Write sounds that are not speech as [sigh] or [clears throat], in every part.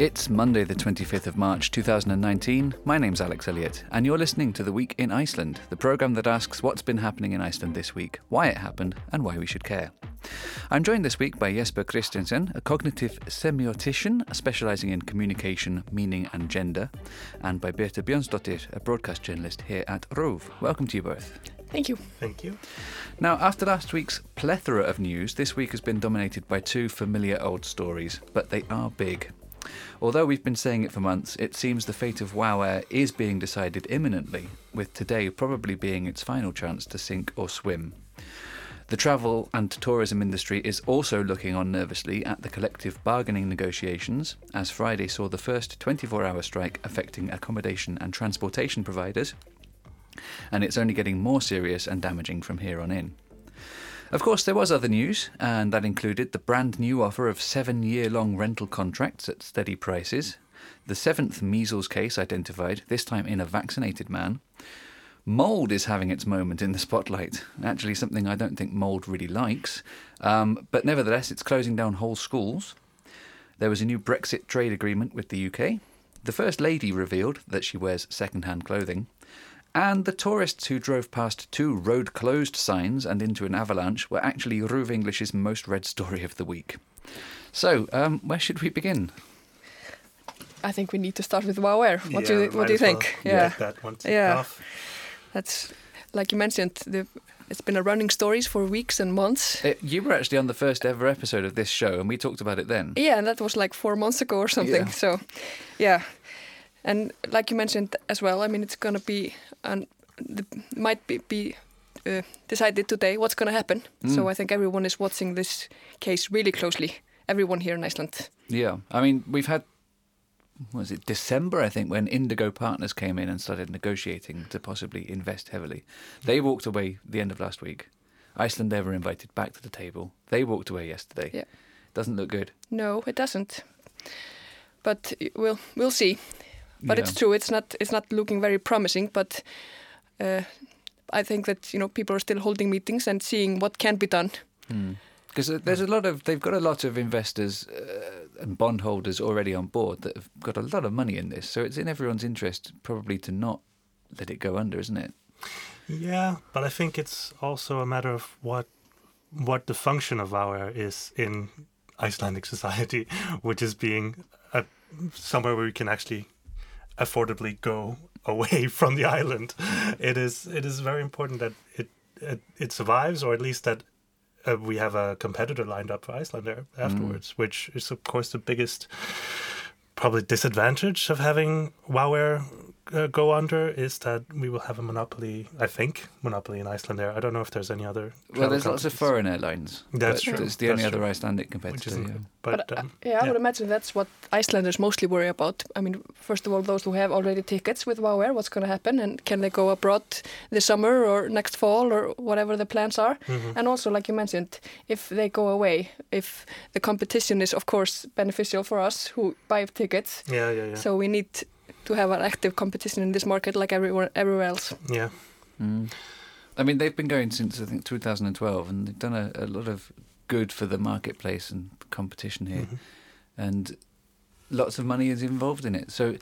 It's Monday, the 25th of March 2019. My name's Alex Elliott, and you're listening to The Week in Iceland, the programme that asks what's been happening in Iceland this week, why it happened, and why we should care. I'm joined this week by Jesper Kristensen, a cognitive semiotician specialising in communication, meaning, and gender, and by Birta Björnsdóttir, a broadcast journalist here at RÚV. Welcome to you both. Thank you. Thank you. Now, after last week's plethora of news, this week has been dominated by two familiar old stories, but they are big. Although we've been saying it for months, it seems the fate of WoW Air is being decided imminently, with today probably being its final chance to sink or swim. The travel and tourism industry is also looking on nervously at the collective bargaining negotiations, as Friday saw the first 24 hour strike affecting accommodation and transportation providers, and it's only getting more serious and damaging from here on in. Of course, there was other news, and that included the brand new offer of seven year long rental contracts at steady prices, the seventh measles case identified, this time in a vaccinated man. Mould is having its moment in the spotlight. Actually, something I don't think Mould really likes, um, but nevertheless, it's closing down whole schools. There was a new Brexit trade agreement with the UK. The First Lady revealed that she wears second hand clothing. And the tourists who drove past two road closed signs and into an avalanche were actually RÚV English's most read story of the week. So, um, where should we begin? I think we need to start with WoW Air. What yeah, do you, what do you think? Well yeah, that one yeah. Off. That's like you mentioned. The, it's been a running stories for weeks and months. It, you were actually on the first ever episode of this show, and we talked about it then. Yeah, and that was like four months ago or something. Yeah. So, yeah, and like you mentioned as well, I mean, it's going to be and might be, be uh, decided today what's going to happen. Mm. So I think everyone is watching this case really closely. Everyone here in Iceland. Yeah, I mean, we've had was it December, I think, when Indigo Partners came in and started negotiating to possibly invest heavily. They walked away the end of last week. Icelandair were invited back to the table. They walked away yesterday. Yeah. Doesn't look good. No, it doesn't. But we'll we'll see. But yeah. it's true. It's not it's not looking very promising. But uh, I think that you know people are still holding meetings and seeing what can be done. Because hmm. there's a lot of they've got a lot of investors uh, and bondholders already on board that have got a lot of money in this. So it's in everyone's interest probably to not let it go under, isn't it? Yeah, but I think it's also a matter of what what the function of our is in Icelandic [laughs] society, which is being a, somewhere where we can actually affordably go away [laughs] from the island. It is it is very important that it it, it survives, or at least that uh, we have a competitor lined up for Iceland there afterwards, mm. which is of course the biggest probably disadvantage of having Air uh, go under is that we will have a monopoly. I think monopoly in Iceland. There, I don't know if there's any other. Well, there's lots of foreign airlines. That's true. It's the that's only true. other Icelandic competitor. Yeah. But, but um, uh, yeah, I would imagine that's what Icelanders mostly worry about. I mean, first of all, those who have already tickets with WoW Air, what's going to happen, and can they go abroad this summer or next fall or whatever the plans are? Mm -hmm. And also, like you mentioned, if they go away, if the competition is of course beneficial for us who buy tickets. Yeah, yeah, yeah. So we need to have an active competition in this market like everywhere everywhere else. Yeah. Mm. I mean, they've been going since I think 2012, and they've done a, a lot of good for the marketplace and competition here, mm-hmm. and lots of money is involved in it. So,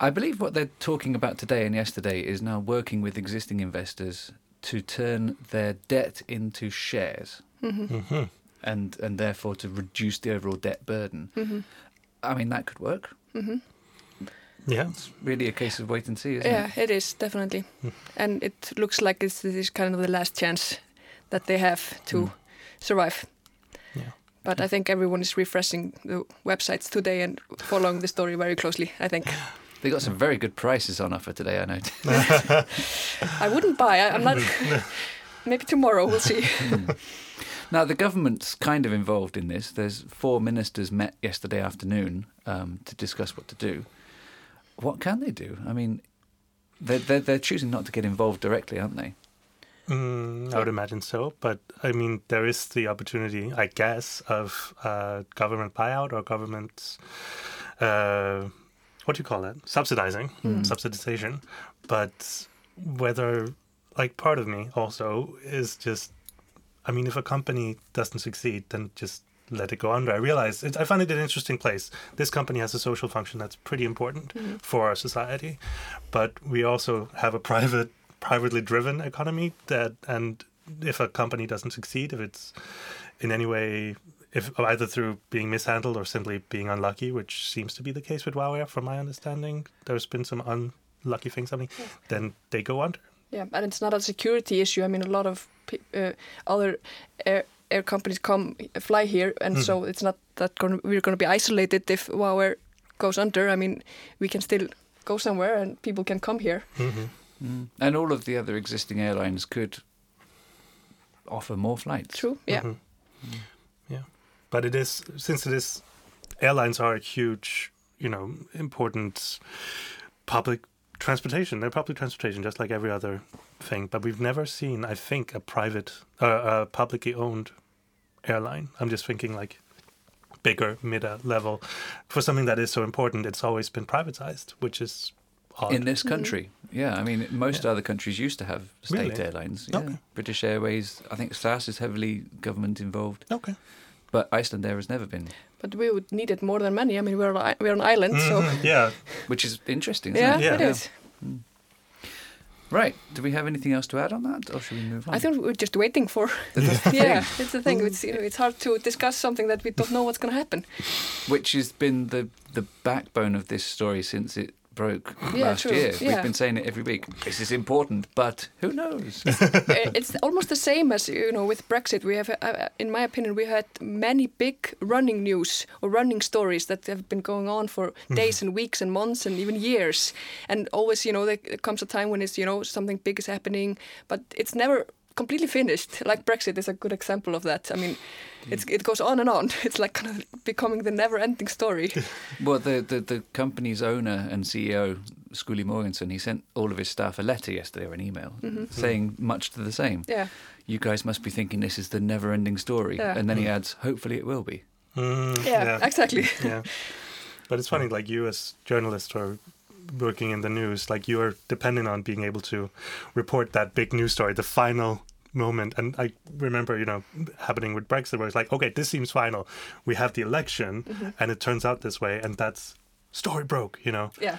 I believe what they're talking about today and yesterday is now working with existing investors to turn their debt into shares, mm-hmm. Mm-hmm. and and therefore to reduce the overall debt burden. Mm-hmm. I mean, that could work. Yeah, it's really a case of wait and see, isn't yeah, it? Yeah, it is definitely, and it looks like this is kind of the last chance that they have to mm. survive. Yeah. But I think everyone is refreshing the websites today and following the story very closely. I think. [laughs] They got some very good prices on offer today. I know. [laughs] I wouldn't buy. I, I'm not. [laughs] Maybe tomorrow we'll see. Now, the government's kind of involved in this. There's four ministers met yesterday afternoon um, to discuss what to do. What can they do? I mean, they're, they're, they're choosing not to get involved directly, aren't they? Mm, I would imagine so. But I mean, there is the opportunity, I guess, of uh, government buyout or government. Uh, what do you call that? Subsidizing, mm. subsidization. But whether, like, part of me also is just I mean, if a company doesn't succeed, then just let it go under. I realized it, I find it an interesting place. This company has a social function that's pretty important for our society, but we also have a private, privately driven economy that, and if a company doesn't succeed, if it's in any way, if either through being mishandled or simply being unlucky, which seems to be the case with WowAir, from my understanding, there's been some unlucky things happening, then they go under. Yeah, and it's not a security issue. I mean, a lot of pe- uh, other air, air companies come fly here, and so mm-hmm. it's not that gonna, we're going to be isolated if WowAir goes under. I mean, we can still go somewhere, and people can come here. Mm-hmm. Mm. And all of the other existing airlines could offer more flights. True. Yeah. Mm-hmm. Yeah, but it is since it is airlines are a huge, you know, important public transportation. They're public transportation, just like every other thing. But we've never seen, I think, a private, uh, a publicly owned airline. I'm just thinking like bigger, mid level for something that is so important. It's always been privatized, which is odd. In this country, yeah. I mean, most Yeah. other countries used to have state Really? airlines. Yeah. Okay. British Airways, I think SAS is heavily government involved, okay. But Iceland there has never been, But we would need it more than money. I mean, we're an, we're an island, so Mhm, [laughs] yeah, which is interesting. Isn't yeah, it? Yeah. it Yeah. is. Right. Do we have anything else to add on that, or should we move on? I think we're just waiting for. [laughs] [laughs] Yeah, thing, it's the thing. It's you know, it's hard to discuss something that we don't know what's going to happen. which has been the the backbone of this story since it broke Yeah, last true. year. Yeah. We've been saying it every week. This is important, but who knows? [laughs] Uh, it's almost the same as you know with Brexit. We have, uh, in my opinion, we had many big running news or running stories that have been going on for days and weeks and months and even years. And always, you know, there comes a time when it's you know something big is happening, but it's never completely finished. [laughs] Like Brexit is a good example of that. I mean, hmm. it's, it goes on and on. [laughs] It's like kind of becoming the never-ending story. [laughs] well, the, the the company's owner and CEO, Skuli Mogensen, he sent all of his staff a letter yesterday or an email mm-hmm. saying hmm. much to the same. yeah, You guys must be thinking this is the never-ending story, Yeah. and then he hmm. adds, "Hopefully, it will be." Mm, yeah, exactly. yeah. But it's funny, like you as journalists or working in the news, like you are depending on being able to report that big news story, the final moment. And I remember, you know, happening with Brexit, where it's like, okay, this seems final. We have the election, and it turns out this way, and that's story broke, you know. Yeah.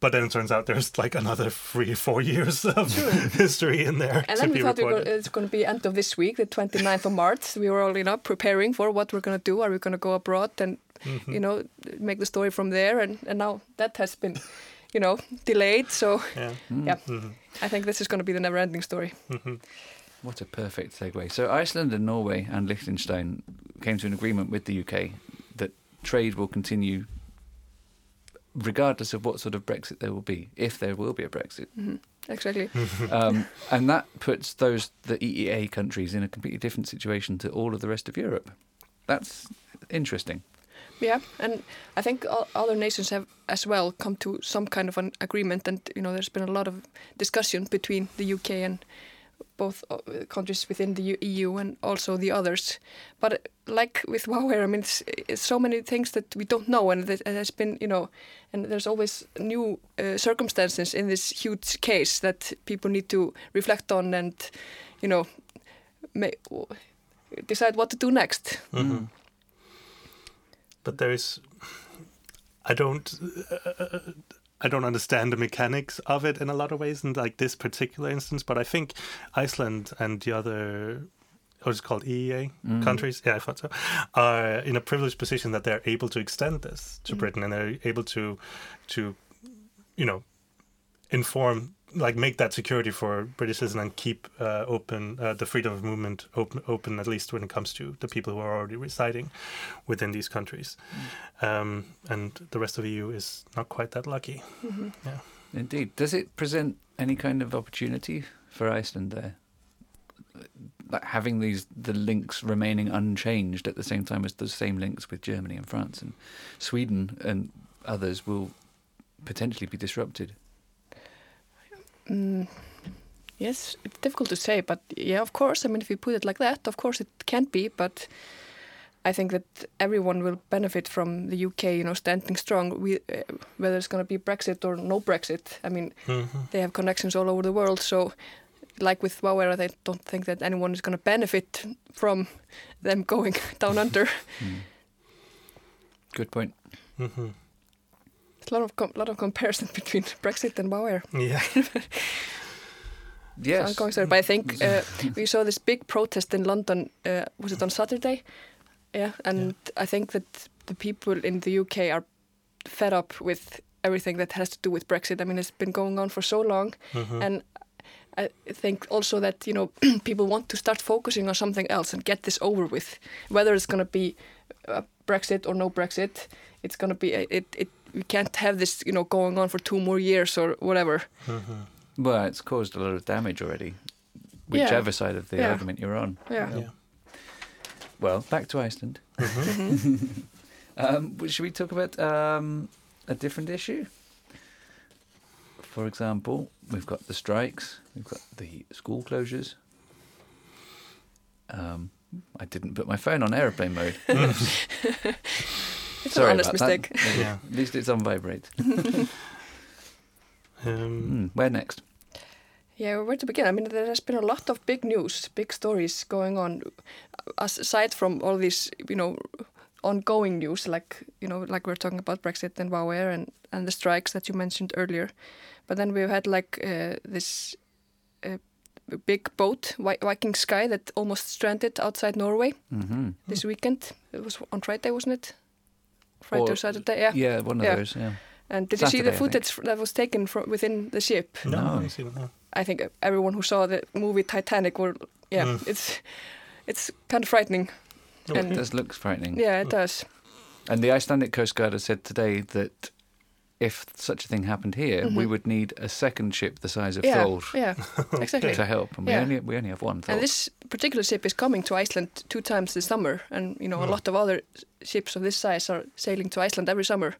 But then it turns out there's like another three, four years of [laughs] history in there And then we thought reported. it's going to be end of this week, the 29th of March. We were all, you know, preparing for what we're going to do. Are we going to go abroad and, Mm-hmm. you know, make the story from there? And, and now that has been, you know, delayed. So, yeah. [laughs] yeah, Mhm. I think this is going to be the never-ending story. What a perfect segue. So Iceland and Norway and Liechtenstein came to an agreement with the UK that trade will continue regardless of what sort of Brexit there will be, if there will be a Brexit. Exactly. [laughs] [laughs] Um, and that puts those the EEA countries in a completely different situation to all of the rest of Europe. That's interesting. Yeah, and I think o- other nations have as well come to some kind of an agreement, and you know, there's been a lot of discussion between the UK and both uh, countries within the U- EU and also the others. But uh, like with WowAir, I mean, it's, it's so many things that we don't know, and it has been, you know, and there's always new uh, circumstances in this huge case that people need to reflect on and, you know, may, decide what to do next. Mhm. But there is, I don't, uh, I don't understand the mechanics of it in a lot of ways, in like this particular instance. But I think Iceland and the other, what's it called EEA mm. countries, yeah, I thought so, are in a privileged position that they're able to extend this to mm. Britain, and they're able to, to, you know, inform like make that security for British citizens and keep uh, open uh, the freedom of movement open, open at least when it comes to the people who are already residing within these countries. Um, and the rest of the EU is not quite that lucky. Yeah. Indeed. Does it present any kind of opportunity for Iceland there? Like having these the links remaining unchanged at the same time as the same links with Germany and France and Sweden and others will potentially be disrupted. Mm, yes, it's difficult to say, but yeah, of course. I mean, if you put it like that, of course it can be, but I think that everyone will benefit from the UK, you know, standing strong. We, uh, whether it's going to be Brexit or no Brexit, I mean, Mhm. they have connections all over the world, so like with Wow Air, I don't think that anyone is going to benefit from them going [laughs] down under. Mm. Good point. hmm It's a lot of com- lot of comparison [laughs] between Brexit and Wow Air. Yeah. [laughs] Yes. ongoing story. But I think uh, we saw this big protest in London. Uh, was it on Saturday? Yeah, and I think that the people in the UK are fed up with everything that has to do with Brexit. I mean, it's been going on for so long, Mhm. and I think also that you know [clears throat] people want to start focusing on something else and get this over with. Whether it's going to be uh, Brexit or no Brexit, it's going to be it. It we can't have this you know going on for two more years or whatever. Mhm. Well, it's caused a lot of damage already, Yeah. whichever side of the Yeah. argument you're on. Yeah. Yeah. Well, back to Iceland. Mhm. [laughs] Um, should we talk about um, a different issue? For example, we've got the strikes, we've got the school closures. Um, I didn't put my phone on aeroplane mode. [laughs] [laughs] It's Sorry an honest about that. mistake. Yeah. At least it's on vibrate. [laughs] Um, Mm, where next? Yeah, where to begin? I mean, there has been a lot of big news, big stories going on, aside from all these, you know, ongoing news, like you know, like we're talking about Brexit and Wow Air and and the strikes that you mentioned earlier. But then we've had like uh, this uh, big boat, Vi- Viking Sky, that almost stranded outside Norway hmm this weekend. It was on Friday, wasn't it? Friday or, Or- Saturday, yeah. Yeah, one of Yeah. those. Yeah. And did you see the Saturday, I think. footage that was taken from within the ship? no, No. I haven't seen it. No. I think everyone who saw the movie Titanic were yeah, Mm. it's it's kind of frightening. Okay. And- It does look frightening. Yeah, it does. And the Icelandic Coast Guard has said today that if such a thing happened here, we Mhm. would need a second ship the size of Yeah, Thor yeah, exactly. [laughs] to help, and we Yeah. only we only have one Thor. And this particular ship is coming to Iceland two times this summer, and you know a Mm. lot of other ships of this size are sailing to Iceland every summer.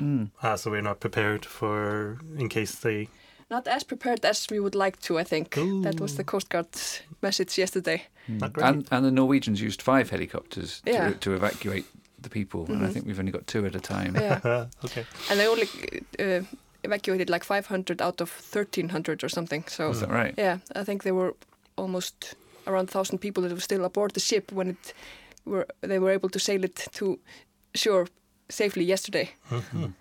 Mm. Ah, so we're not prepared for in case they. Not as prepared as we would like to, I think. That was the Coast Guard's message yesterday. Not great. And and the Norwegians used five helicopters Yeah. to, to evacuate the people, and I Mhm. think we've only got two at a time. Yeah, [laughs] okay. and they only uh, evacuated like 500 out of 1,300 or something. So Is that right? Yeah, I think there were almost around thousand people that were still aboard the ship when it were they were able to sail it to shore safely yesterday. Mhm.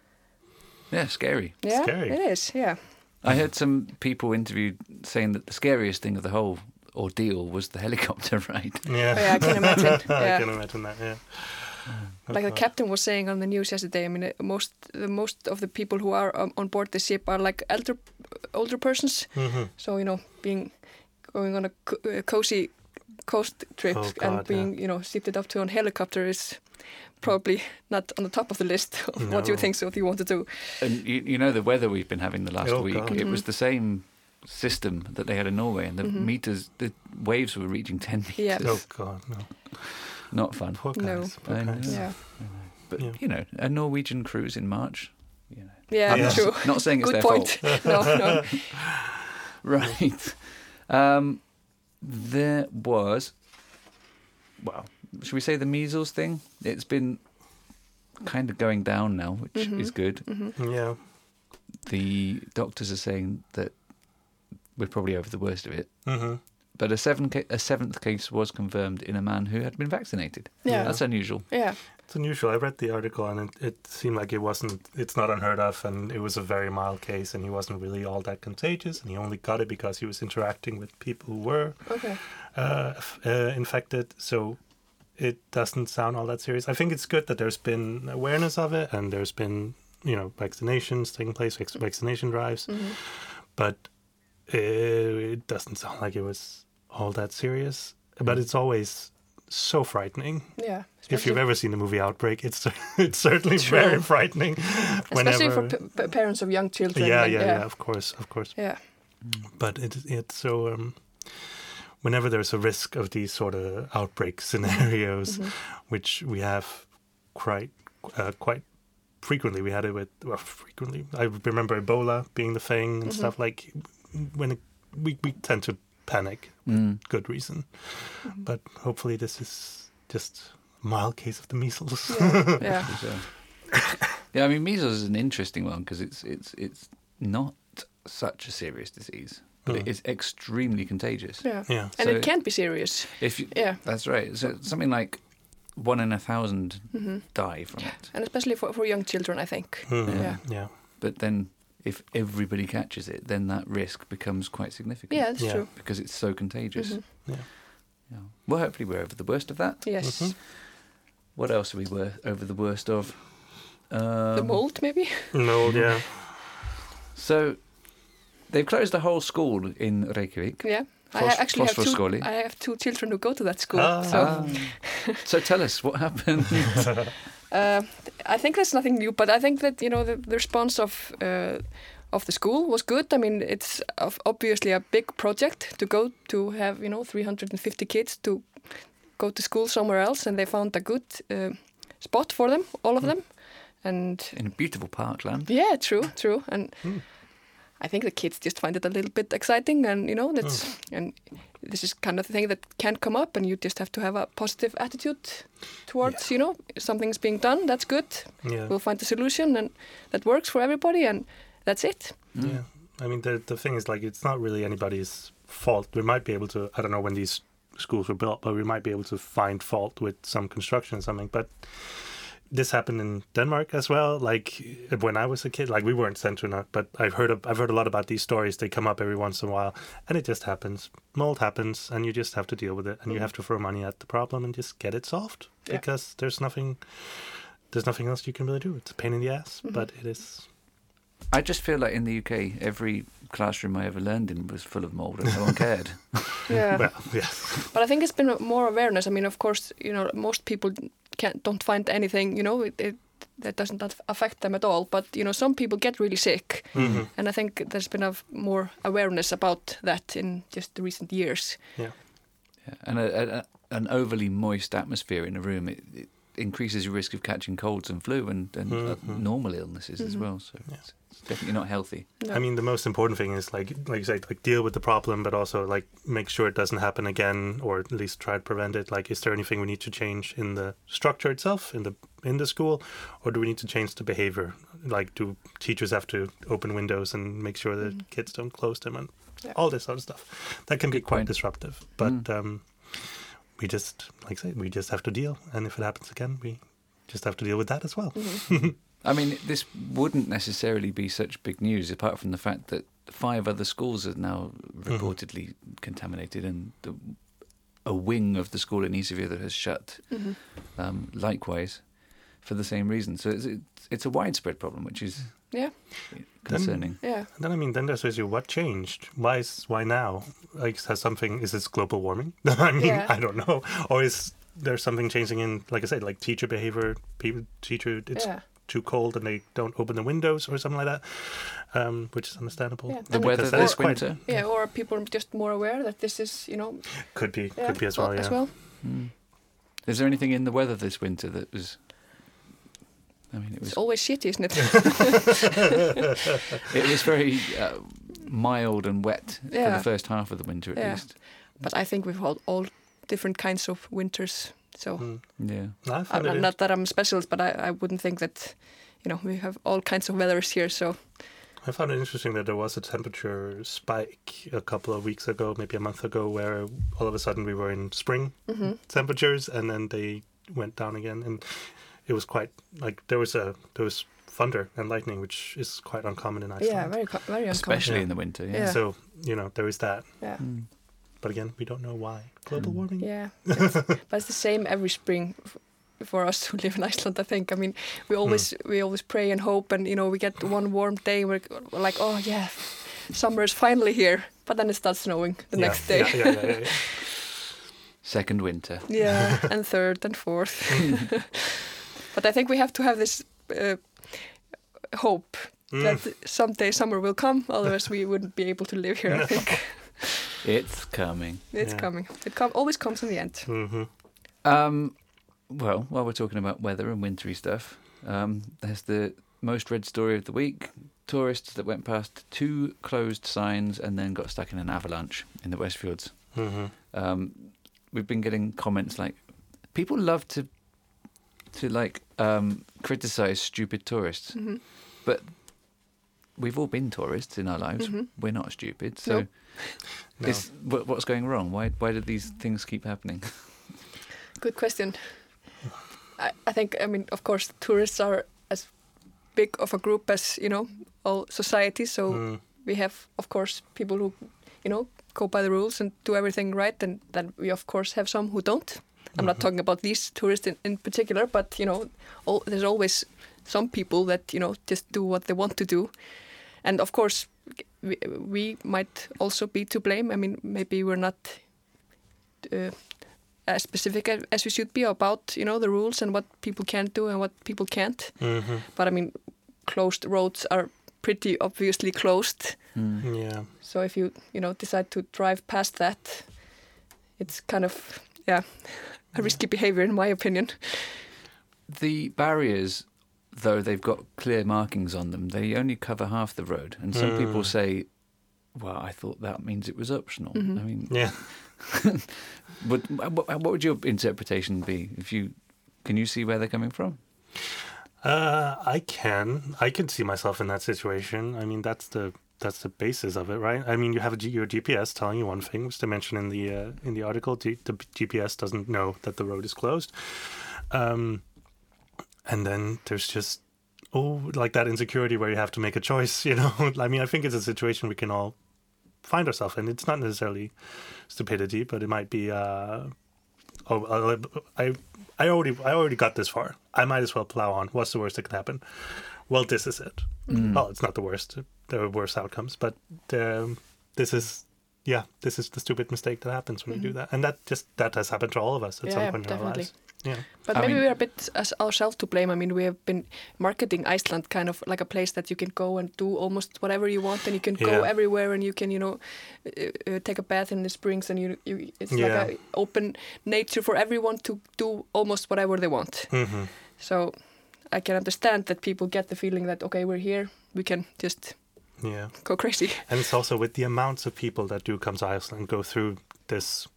Yeah, scary. Yeah, Scary. it is. Yeah, I heard some people interviewed saying that the scariest thing of the whole ordeal was the [laughs] helicopter ride. Yeah. Oh, yeah, I can imagine. [laughs] I can imagine that. Yeah. Like the captain was saying on the news yesterday. I mean, uh, most the most of the people who are um, on board the ship are like elder, older persons. Mhm. So you know, being going on a co- uh, cozy coast trip Oh, and God, being you know shifted up to a helicopter is probably not on the top of the list of what you think so if you want to do. And you, you know the weather we've been having the last Oh, week. God. It was Mhm. the same system that they had in Norway, and the Mhm. meters, the waves were reaching ten meters. Yeah. Oh God, no. Not fun. Poor No. Poor I guys. Yeah, But Yeah. you know, a Norwegian cruise in March. You know, yeah, I'm Yeah. not, true. not saying it's Good their point. fault. [laughs] no, no. [laughs] Right. Um, there was, well, should we say the measles thing? It's been kind of going down now, which Mhm. is good. hmm Yeah. The doctors are saying that we're probably over the worst of it. hmm But a, seven ca- a seventh case was confirmed in a man who had been vaccinated. Yeah. That's unusual. Yeah, It's unusual. I read the article and it, it seemed like it wasn't. It's not unheard of, and it was a very mild case, and he wasn't really all that contagious, and he only got it because he was interacting with people who were okay. uh, uh, infected. So it doesn't sound all that serious. I think it's good that there's been awareness of it, and there's been you know vaccinations taking place, vaccination drives, hmm but uh, it doesn't sound like it was all that serious. But it's always so frightening. Yeah, If you've ever seen the movie Outbreak, it's [laughs] it's certainly True. very frightening. especially for whenever- p- p- parents of young children. yeah, and- yeah, yeah, of course, of course. yeah. But it, it's so. Um, whenever there's a risk of these sort of outbreak [laughs] scenarios, Mhm. which we have quite uh, quite frequently, we had it with well, frequently. I remember Ebola being the thing and Mhm. stuff like when it, we we tend to panic. Mm. Good reason, Mhm. but hopefully this is just a mild case of the measles. Yeah, yeah. [laughs] Yeah, I mean, measles is an interesting one because it's it's it's not such a serious disease. but Mm. it is extremely contagious. Yeah. Yeah. And So- it can be serious. If you, Yeah. that's right. So something like one in a thousand hmm die from it. And especially for, for young children, I think. Mhm. Yeah. Yeah. But then, if everybody catches it, then that risk becomes quite significant. Yeah, that's Yeah. true. Because it's so contagious. Mhm. Yeah. Yeah. Well, hopefully we're over the worst of that. Yes. Mhm. What else are we wor- over the worst of? Um, the mold, maybe? Mold, Yeah. So, they've closed the whole school in Reykjavik. Yeah. I Fos- ha- actually have two. Fossvogsskóli. I have two children who go to that school. Ah. So Ah. so tell us what happened. [laughs] [laughs] uh, I think there's nothing new, but I think that you know the, the response of uh, of the school was good. I mean, it's of- obviously a big project to go to have you know 350 kids to go to school somewhere else, and they found a good uh, spot for them, all of them, and in a beautiful parkland. yeah, true, true, and. Hmm. I think the kids just find it a little bit exciting, and you know that's and this is kind of the thing that can come up, and you just have to have a positive attitude towards you know something's being done. That's good. Yeah. We'll find a solution, and that works for everybody, and that's it. Mm. Yeah. I mean, the the thing is, like, it's not really anybody's fault. We might be able to. I don't know when these schools were built, but we might be able to find fault with some construction or something. But this happened in Denmark as well. Like when I was a kid, like we weren't sent to not, but I've heard of, I've heard a lot about these stories. They come up every once in a while, and it just happens. Mold happens, and you just have to deal with it, and you have to throw money at the problem and just get it solved Yeah. because there's nothing. There's nothing else you can really do. It's a pain in the ass, Mhm. but it is I just feel like in the UK, every classroom I ever learned in was full of mold and no one cared. [laughs] Yeah. well, yes. But I think it's been more awareness. I mean, of course, you know, most people can't don't find anything, you know, it, it that doesn't affect them at all. But you know, some people get really sick, Mhm. and I think there's been a more awareness about that in just the recent years. Yeah. And a, a, an overly moist atmosphere in a room, it, it increases your risk of catching colds and flu and, and Mhm. normal illnesses as Mhm. well. So Yeah. it's, it's definitely not healthy. No. I mean, the most important thing is like, like you said, like deal with the problem, but also like make sure it doesn't happen again, or at least try to prevent it. Like, is there anything we need to change in the structure itself, in the in the school, or do we need to change the behavior? Like, do teachers have to open windows and make sure that Mhm. kids don't close them, and Yeah. all this sort of stuff? That can be quite point. disruptive, but Mm. um, we just, like I said, we just have to deal, and if it happens again, we just have to deal with that as well. Mhm. [laughs] I mean, this wouldn't necessarily be such big news apart from the fact that five other schools are now reportedly contaminated, and the, a wing of the school in Isavia has shut. Mhm. Um, likewise, for the same reason. So it's, it's it's a widespread problem, which is Yeah. concerning. Yeah. Then I mean, then there's the issue: what changed? Why is why now? Like, has something? Is this global warming? [laughs] I mean, Yeah. I don't know. Or is there something changing in, like I said, like teacher behavior? People, teacher, it's yeah. too cold and they don't open the windows or something like that, um, which is understandable. Yeah. The weather because this that's quite- winter. Yeah. Or people are people just more aware that this is, you know, Could be, yeah, could be as well. Yeah. As well. Hmm. Is there anything in the weather this winter that was? I mean, it was It's always shitty, isn't it? [laughs] it was very uh, mild and wet for the first half of the winter at Yeah. least. but I think we've had all different kinds of winters. So Mm. Yeah. I I, found it not that I'm a specialist, but I, I wouldn't think that, you know, we have all kinds of weathers here. So I found it interesting that there was a temperature spike a couple of weeks ago, maybe a month ago, where all of a sudden we were in spring mhm. temperatures, and then they went down again, and it was quite like there was a there was thunder and lightning, which is quite uncommon in Iceland. yeah, very co- very uncommon. Especially Yeah. in the winter. Yeah. Yeah. So you know there is that, Yeah, Hmm. but again, we don't know why global Mm. warming. yeah. [laughs] It's- but it's the same every spring for us [laughs] who live in Iceland. I think. I mean, we always we always pray and hope, and you know, we get one warm day. We're, we're like, oh yeah, summer is finally here. But then it starts snowing the Yeah, next day. Yeah, yeah, yeah, yeah, yeah. [laughs] Second winter. Yeah, and third and fourth. But I think we have to have this uh, hope Mm. that someday summer will come. Otherwise, we wouldn't be able to live here. I think [laughs] It's coming. it's Yeah. coming. It com- always comes in the end. Mhm. Um, well, while we're talking about weather and wintry stuff, um, there's the most read story of the week. Tourists that went past two closed signs and then got stuck in an avalanche in the Westfjords. Mhm. Um, we've been getting comments like, people love to to like um, criticize stupid tourists, hmm but we've all been tourists in our lives. Mhm. We're not stupid. So, No. No. this what, what's going wrong? Why why did these things keep happening? [laughs] Good question. I, I think, I mean, of course, tourists are as big of a group as, you know, all society. So Mm. we have, of course, people who, you know, go by the rules and do everything right. And then we, of course, have some who don't. I'm not Mhm. talking about these tourists in, in particular, but, you know, all, there's always some people that, you know, just do what they want to do. And of course, we, we might also be to blame. I mean, maybe we're not uh, as specific a- as we should be about, you know, the rules and what people can do and what people can't. Mhm. But I mean, closed roads are pretty obviously closed. Mm. Yeah. So if you, you know, decide to drive past that, it's kind of, yeah, a risky behavior in my opinion. The barriers, though they've got clear markings on them, they only cover half the road. And some people Mm. say, "Well, I thought that means it was optional." Mhm. I mean, Yeah. [laughs] but what what would your interpretation be if you can you see where they're coming from? Uh, I can. I can see myself in that situation. I mean, that's the that's the basis of it, right? I mean, you have a G- your GPS telling you one thing, which they mention in the uh, in the article. G- the GPS doesn't know that the road is closed, um, and then there's just oh, like that insecurity where you have to make a choice. [laughs] You know, I mean, I think it's a situation we can all find ourselves in. It's not necessarily stupidity, but it might be. Uh, oh, I I already I already got this far. I might as well plow on. What's the worst that could happen? Well, this is it. Mm. Well, it's not the worst. There are worse outcomes, but um, this is yeah, this is the stupid mistake that happens when you do that, and that just that has happened to all of us at Yeah, some yeah, point in our lives. Yeah, But I maybe mean- we're a bit as ourselves to blame. I mean, we have been marketing Iceland kind of like a place that you can go and do almost whatever you want, and you can go everywhere, and you can, you know, uh, uh, take a bath in the springs, and you, you it's Yeah. like an open nature for everyone to do almost whatever they want. hmm So I can understand that people get the feeling that okay, we're here, we can just yeah, go crazy. and it's also with the amounts of people that do come to Iceland go through this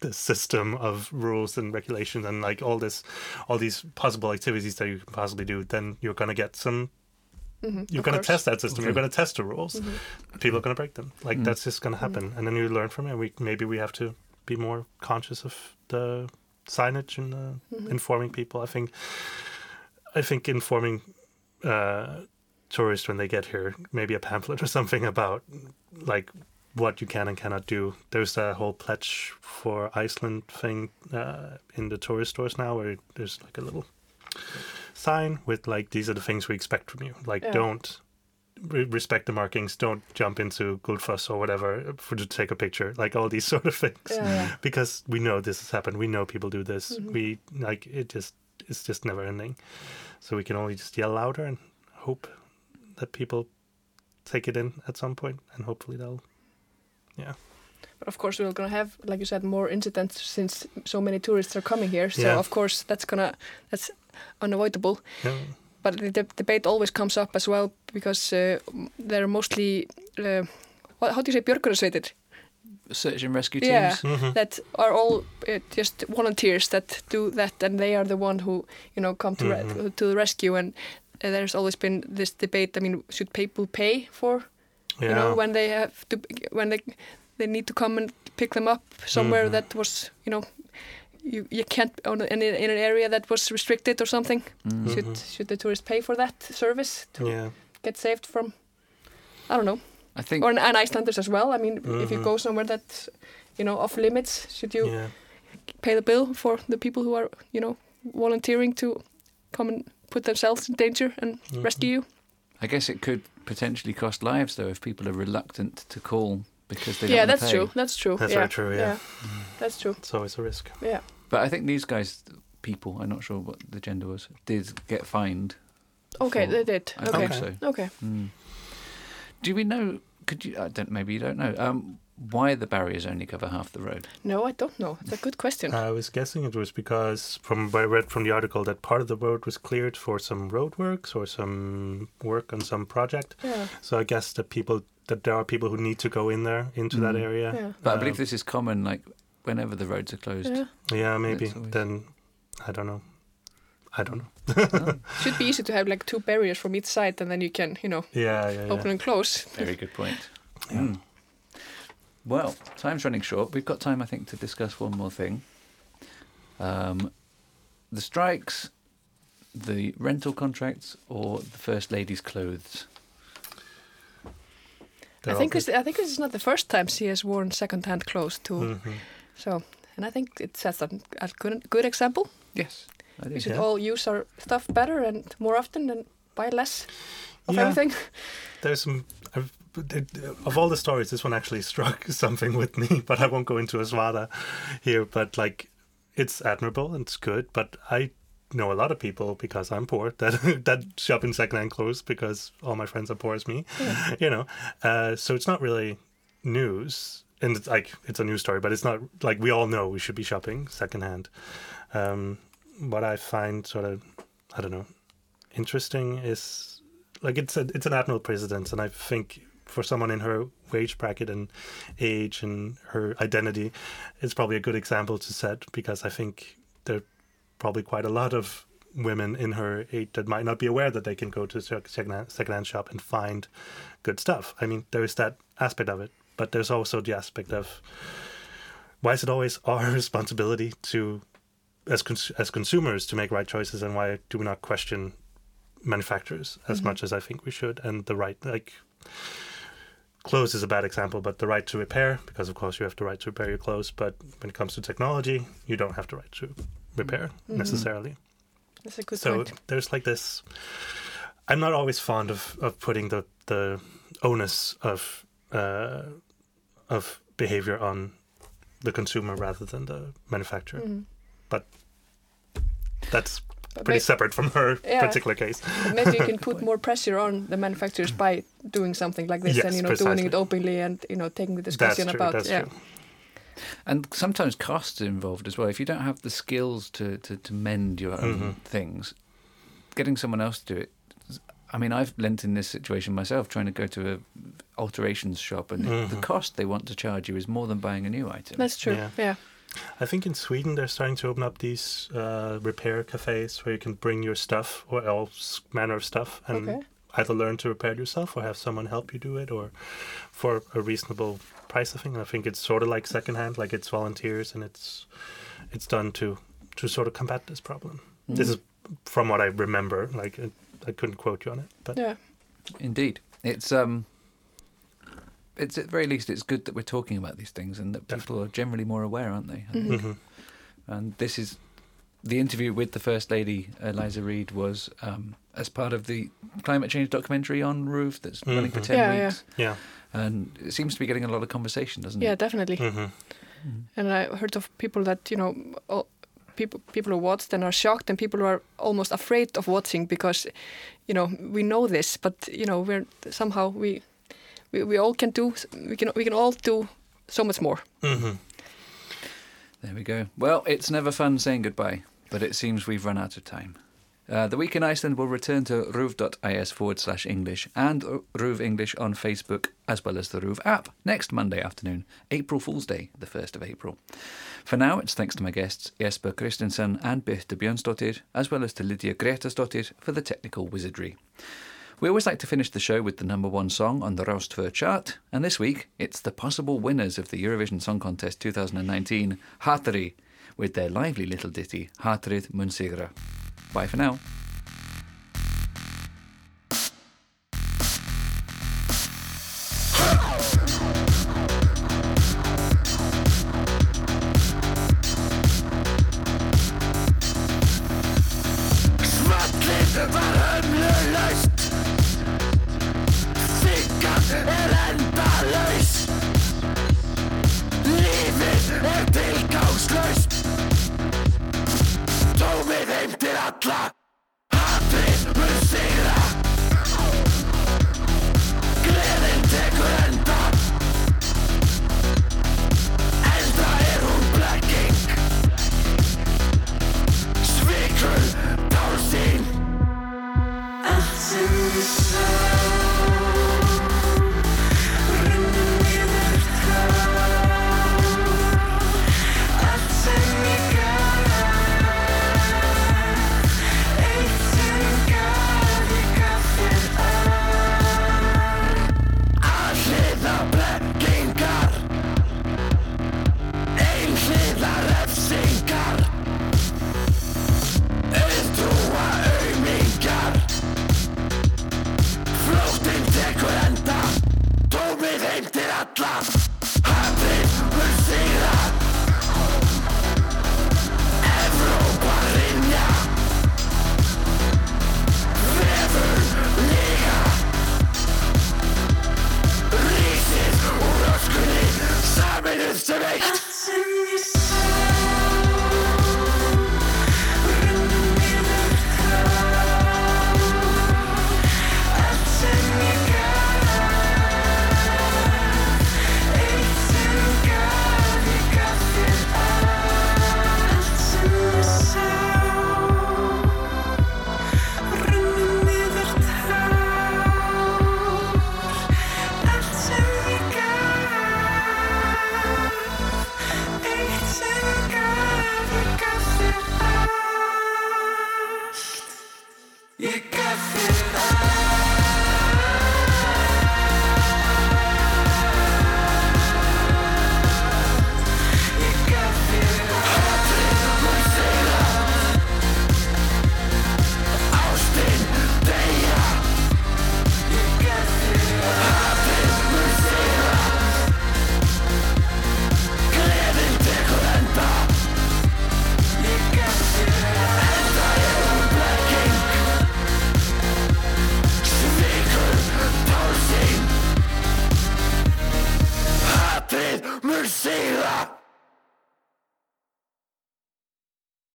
this system of rules and regulations and like all this all these possible activities that you can possibly do then you're going to get some hmm you're going to test that system. You're going to test the rules. Mm-hmm. people are going to break them. Like Mm. that's just going to happen and then you learn from it. We maybe we have to be more conscious of the signage and uh, Mm-hmm. informing people. I think i think informing uh tourists when they get here maybe a pamphlet [laughs] or something about like what you can and cannot do. There's a whole pledge for iceland thing uh, in the tourist stores now where there's like a little sign with like these are the things we expect from you. Like Yeah. don't re- respect the markings. Don't jump into Gullfoss or whatever for to take a picture. Like all these [laughs] sort of things. Yeah, yeah. because we know this has happened. We know people do this. Mhm. we like it just it's just never ending. So we can only just yell louder and hope that people take it in at some point and hopefully they'll yeah But of course, we're gonna have, like you said, more incidents since so many tourists are coming here. So Yeah. of course, that's gonna that's unavoidable. yeah But the de- debate always comes up as well because uh, they're mostly, uh, what, how do you say, björgunarsveitir? Search and rescue Yeah. teams. Mhm. That are all uh, just volunteers that do that, and they are the one who, you know, come to re- Mhm. to the rescue. And there's always been this debate. I mean, should people pay for, yeah you know, when they have to, when they they need to come and pick them up somewhere Mhm. that was, you know, you you can't on in, in an area that was restricted or something. Mm. Should Mhm. should the tourists pay for that service to yeah get saved from? I don't know. I think Or and Icelanders as well. I mean, if you go somewhere that's you know off limits, should you yeah pay the bill for the people who are you know volunteering to come and put themselves in danger and Mhm. rescue you? I guess it could potentially cost lives though if people are reluctant to call because they don't yeah, that's pay. true. That's true. That's yeah. very true, yeah. that's true. it's always a risk Yeah. But I think these guys, people, I'm not sure what the gender was, did get fined. Okay, for- they did. I okay. think so. Okay. Mm. Do we know? Could you? I don't. Maybe you don't know. Um, why the barriers only cover half the road? No, I don't know. It's a good question. I was guessing it was because from what I read from the article that part of the road was cleared for some roadworks or some work on some project. yeah. So I guess that people that there are people who need to go in there into that Mm. area. Yeah. But I Um, believe this is common. Like whenever the roads are closed. Yeah. Yeah, maybe always- then I don't know. I don't know. [laughs] Should be easy to have like two barriers from each side, and then you can, you know, Yeah, yeah, yeah. open and close. Very good point. Mm. Well, time's running short. We've got time, I think, to discuss one more thing. Um, the strikes, the rental contracts, or the First Lady's clothes. They're I think all this, I think this is not the first time she has worn second-hand clothes too. good. Mhm. So, and I think it sets a, a good, good example. Yes, I We should Yeah. all use our stuff better and more often and buy less of Yeah. everything. There's some. I've, of all the stories, this one actually [laughs] struck something with me, [laughs] but I won't go into Aswada here. But like, it's admirable and it's good. But I know a lot of people because I'm poor [laughs] that that shop in secondhand clothes because all my friends are poor as me. You know, uh, so it's not really news, and it's like it's a news story, but it's not like we all know we should be shopping secondhand. Um, what I find sort of, I don't know, interesting is like it's a it's an admirable president, and I think for someone in her wage bracket and age and her identity, it's probably a good example to set because I think there are probably quite a lot of women in her age that might not be aware that they can go to a sec- secondhand, secondhand shop and find good stuff. I mean, there is that aspect of it, but there's also the aspect of why is it always [laughs] our responsibility to as cons- as consumers to make right choices and why do we not question manufacturers as mm-hmm. much as I think we should and the right like clothes is a bad example but the right to repair because of course you have the right to repair your clothes but when it comes to technology you don't have the right to repair necessarily That's a good so point. there's like this i'm not always fond of of putting the the onus of uh of behavior on the consumer rather than the manufacturer Mm. that's But pretty may- separate from her Yeah. particular case maybe you can [laughs] put more pressure on the manufacturers by doing something like this Yes, and you know doing it openly and you know taking the that's discussion true about that's yeah. true And sometimes costs are involved as well. If you don't have the skills to, to, to mend your own Mhm. things, getting someone else to do it. I mean, I've lent in this situation myself, trying to go to a alterations shop, and the Mhm. cost they want to charge you is more than buying a new item. That's true. Yeah. Yeah. I think in Sweden they're starting to open up these uh, repair cafes where you can bring your stuff or all manner of stuff and Okay. either learn to repair it yourself or have someone help you do it or for a reasonable price. I think. I think it's sort of like secondhand, like it's volunteers and it's it's done to to sort of combat this problem. This Mm. is from what I remember. Like it, I couldn't quote you on it, but Yeah. Indeed, it's um, it's at very least it's good that we're talking about these things and that people are generally more aware, aren't they? I think. Mhm. Mhm. And this is the interview with the First Lady, Eliza Reid, was um, as part of the climate change documentary on RÚV that's running for Mhm. 10 Yeah, yeah. weeks. yeah. And it seems to be getting a lot of conversation, doesn't Yeah, it? Yeah, definitely. hmm And I heard of people that you know, all, people people who watched and are shocked, and people who are almost afraid of watching because, you know, we know this, but you know, we're somehow we we, we all can do we can we can all do so much more. hmm There we go. Well, it's never fun saying goodbye, but it seems we've run out of time. Uh, the Week in Iceland will return to ruv.is forward slash English and Ruv English on Facebook, as well as the Ruv app, next Monday afternoon, April Fool's Day, the 1st of April. For now, it's thanks to my guests Jesper Kristensen and Birta Björnsdóttir, as well as to Lydia Gretarsdottir for the technical wizardry. We always like to finish the show with the number one song on the Roustver chart, and this week it's the possible winners of the Eurovision Song Contest 2019, Hatari, with their lively little ditty, Hatrið mun sigra. Bye for now.